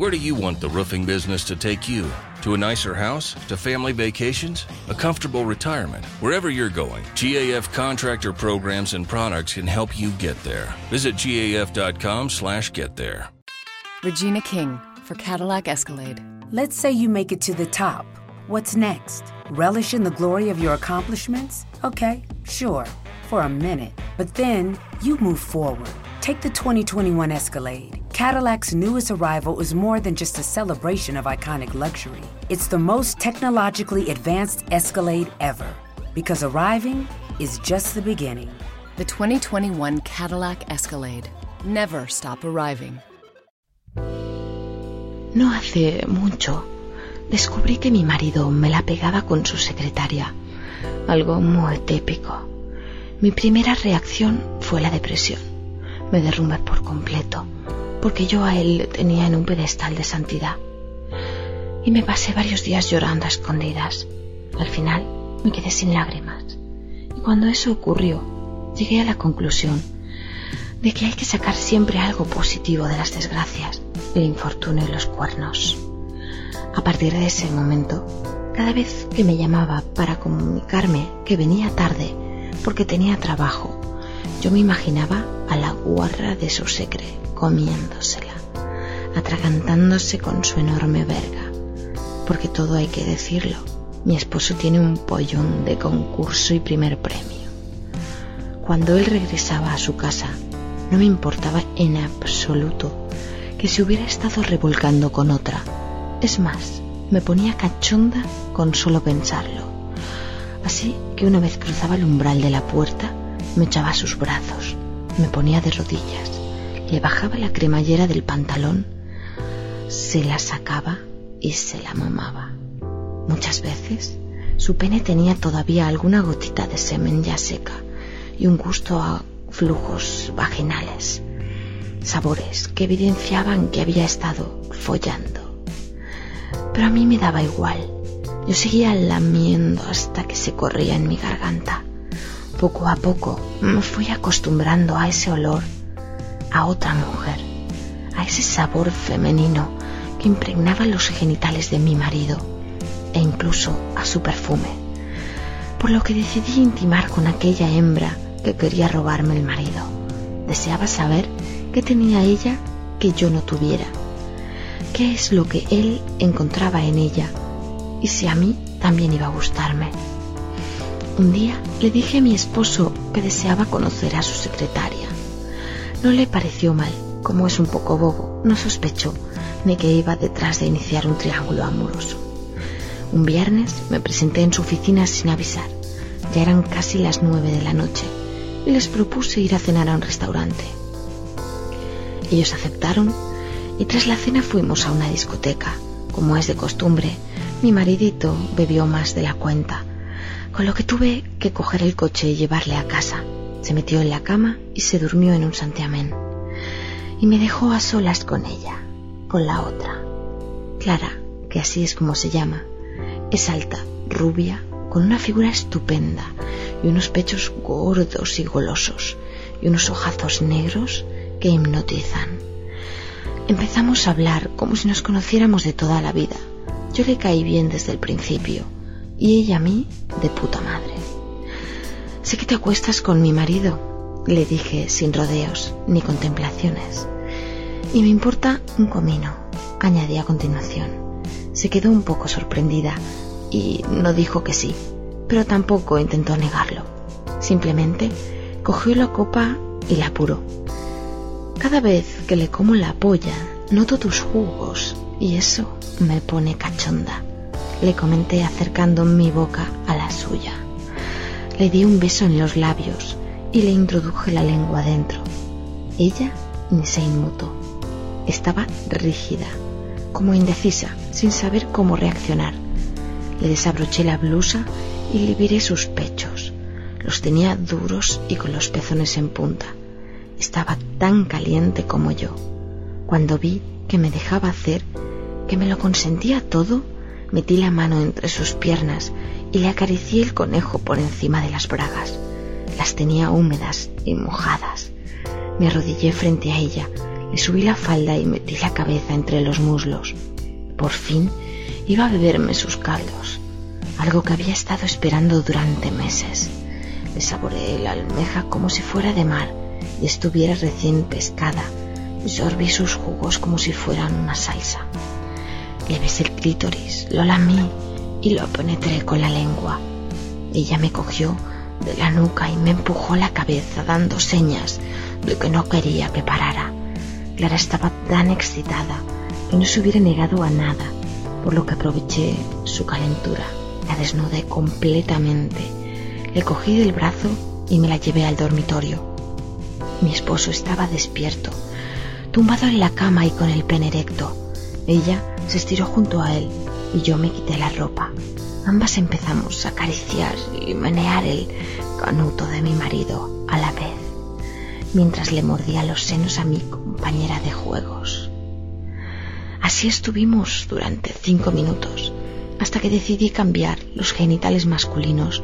Where do you want the roofing business to take you? To a nicer house? To family vacations? A comfortable retirement? Wherever you're going, GAF contractor programs and products can help you get there. Visit gaf.com slash get there. Regina King for Cadillac Escalade. Let's say you make it to the top. What's next? Relish in the glory of your accomplishments? Okay, sure, for a minute. But then you move forward. Take the 2021 Escalade. Cadillac's newest arrival is more than just a celebration of iconic luxury. It's the most technologically advanced Escalade ever. Because arriving is just the beginning. The 2021 Cadillac Escalade. Never stop arriving. No hace mucho descubrí que mi marido me la pegaba con su secretaria. Algo muy típico. Mi primera reacción fue la depresión. Me derrumbé por completo porque yo a él tenía en un pedestal de santidad. Y me pasé varios días llorando a escondidas. Al final me quedé sin lágrimas. Y cuando eso ocurrió, llegué a la conclusión de que hay que sacar siempre algo positivo de las desgracias, el infortunio y los cuernos. A partir de ese momento, cada vez que me llamaba para comunicarme que venía tarde porque tenía trabajo, yo me imaginaba a la guarra de su secre comiéndosela, atragantándose con su enorme verga. Porque todo hay que decirlo, mi esposo tiene un pollón de concurso y primer premio. Cuando él regresaba a su casa, no me importaba en absoluto que se hubiera estado revolcando con otra. Es más, me ponía cachonda con solo pensarlo. Así que una vez cruzaba el umbral de la puerta, me echaba a sus brazos, me ponía de rodillas le bajaba la cremallera del pantalón, se la sacaba y se la mamaba. Muchas veces su pene tenía todavía alguna gotita de semen ya seca y un gusto a flujos vaginales, sabores que evidenciaban que había estado follando. Pero a mí me daba igual. Yo seguía lamiendo hasta que se corría en mi garganta. Poco a poco me fui acostumbrando a ese olor a otra mujer, a ese sabor femenino que impregnaba los genitales de mi marido e incluso a su perfume, por lo que decidí intimar con aquella hembra que quería robarme el marido. Deseaba saber qué tenía ella que yo no tuviera, qué es lo que él encontraba en ella y si a mí también iba a gustarme. Un día le dije a mi esposo que deseaba conocer a su secretaria. No le pareció mal, como es un poco bobo, no sospechó ni que iba detrás de iniciar un triángulo amoroso. Un viernes me presenté en su oficina sin avisar. Ya eran casi las nueve de la noche y les propuse ir a cenar a un restaurante. Ellos aceptaron y tras la cena fuimos a una discoteca. Como es de costumbre, mi maridito bebió más de la cuenta, con lo que tuve que coger el coche y llevarle a casa. Se metió en la cama y se durmió en un santiamén. Y me dejó a solas con ella, con la otra. Clara, que así es como se llama, es alta, rubia, con una figura estupenda y unos pechos gordos y golosos y unos ojazos negros que hipnotizan. Empezamos a hablar como si nos conociéramos de toda la vida. Yo le caí bien desde el principio y ella a mí de puta madre. Sé que te acuestas con mi marido, le dije sin rodeos ni contemplaciones. Y me importa un comino, añadí a continuación. Se quedó un poco sorprendida y no dijo que sí, pero tampoco intentó negarlo. Simplemente cogió la copa y la apuró. Cada vez que le como la polla, noto tus jugos y eso me pone cachonda, le comenté acercando mi boca a la suya. Le di un beso en los labios y le introduje la lengua dentro. Ella se inmutó. Estaba rígida, como indecisa, sin saber cómo reaccionar. Le desabroché la blusa y le viré sus pechos. Los tenía duros y con los pezones en punta. Estaba tan caliente como yo. Cuando vi que me dejaba hacer, que me lo consentía todo, metí la mano entre sus piernas y le acaricié el conejo por encima de las bragas. Las tenía húmedas y mojadas. Me arrodillé frente a ella, Le subí la falda y metí la cabeza entre los muslos. Por fin iba a beberme sus caldos, algo que había estado esperando durante meses. Le saboreé la almeja como si fuera de mar y estuviera recién pescada sorbí sus jugos como si fueran una salsa. Le besé el clítoris, lo lamí y lo penetré con la lengua. Ella me cogió de la nuca y me empujó la cabeza dando señas de que no quería que parara. Clara estaba tan excitada que no se hubiera negado a nada, por lo que aproveché su calentura. La desnudé completamente. Le cogí del brazo y me la llevé al dormitorio. Mi esposo estaba despierto, tumbado en la cama y con el pene erecto. Ella se estiró junto a él y yo me quité la ropa. Ambas empezamos a acariciar y menear el canuto de mi marido a la vez, mientras le mordía los senos a mi compañera de juegos. Así estuvimos durante cinco minutos, hasta que decidí cambiar los genitales masculinos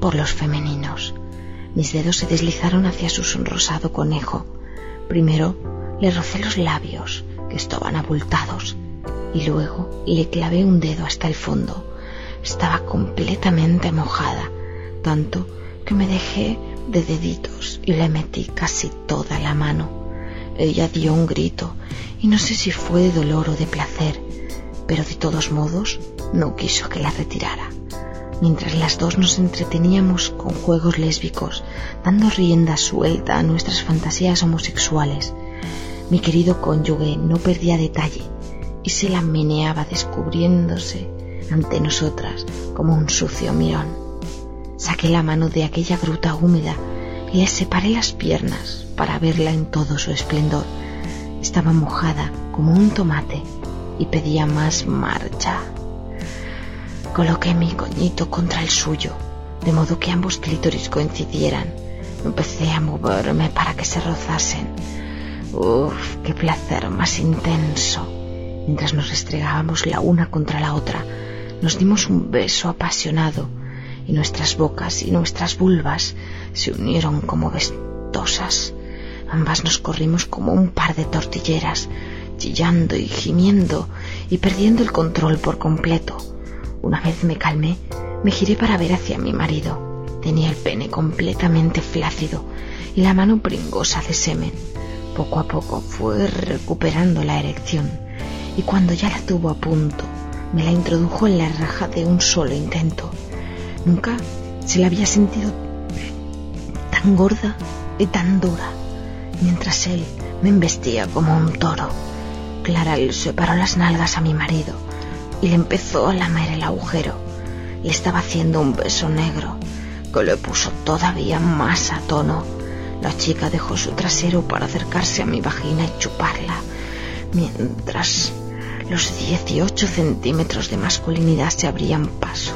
por los femeninos. Mis dedos se deslizaron hacia su sonrosado conejo. Primero le rocé los labios, que estaban abultados, y luego le clavé un dedo hasta el fondo. Estaba completamente mojada, tanto que me dejé de deditos y le metí casi toda la mano. Ella dio un grito y no sé si fue de dolor o de placer, pero de todos modos no quiso que la retirara. Mientras las dos nos entreteníamos con juegos lésbicos, dando rienda suelta a nuestras fantasías homosexuales, mi querido cónyuge no perdía detalle y se la meneaba descubriéndose ante nosotras como un sucio mirón. Saqué la mano de aquella gruta húmeda y le separé las piernas para verla en todo su esplendor. Estaba mojada como un tomate y pedía más marcha. Coloqué mi coñito contra el suyo, de modo que ambos clítoris coincidieran. Empecé a moverme para que se rozasen. Uf, qué placer más intenso. Mientras nos restregábamos la una contra la otra, nos dimos un beso apasionado y nuestras bocas y nuestras vulvas se unieron como vestosas. Ambas nos corrimos como un par de tortilleras, chillando y gimiendo y perdiendo el control por completo. Una vez me calmé, me giré para ver hacia mi marido. Tenía el pene completamente flácido y la mano pringosa de semen. Poco a poco fue recuperando la erección y cuando ya la tuvo a punto, me la introdujo en la raja de un solo intento. Nunca se la había sentido tan gorda y tan dura, mientras él me embestía como un toro. Clara le separó las nalgas a mi marido y le empezó a lamer el agujero. Le estaba haciendo un beso negro que le puso todavía más a tono. La chica dejó su trasero para acercarse a mi vagina y chuparla, mientras los 18 centímetros de masculinidad se abrían paso.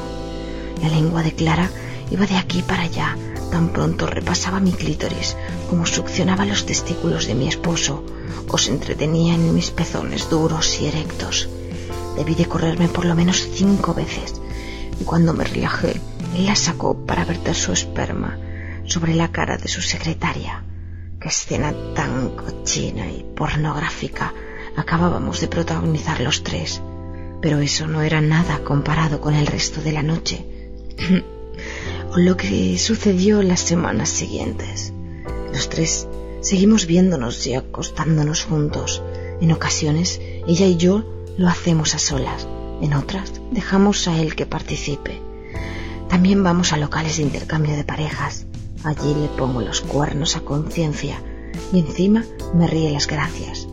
La lengua de Clara iba de aquí para allá, tan pronto repasaba mi clítoris como succionaba los testículos de mi esposo o se entretenía en mis pezones duros y erectos. Debí de correrme por lo menos cinco veces y cuando me relajé, él la sacó para verter su esperma sobre la cara de su secretaria. Qué escena tan cochina y pornográfica acabábamos de protagonizar los tres, pero eso no era nada comparado con el resto de la noche o lo que sucedió las semanas siguientes. Los tres seguimos viéndonos y acostándonos juntos. En ocasiones, ella y yo lo hacemos a solas, en otras dejamos a él que participe. También vamos a locales de intercambio de parejas. Allí le pongo los cuernos a conciencia y encima me ríe las gracias.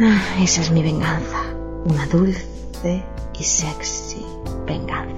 Ah, esa es mi venganza, una dulce y sexy venganza.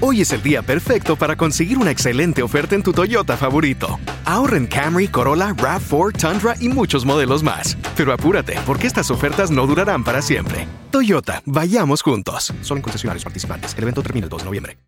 Hoy es el día perfecto para conseguir una excelente oferta en tu Toyota favorito. Ahorra en Camry, Corolla, RAV4, Tundra y muchos modelos más. Pero apúrate, porque estas ofertas no durarán para siempre. Toyota, vayamos juntos. Solo en concesionarios participantes. El evento termina el 2 de noviembre.